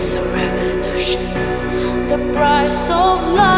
It's a revolution, the price of life.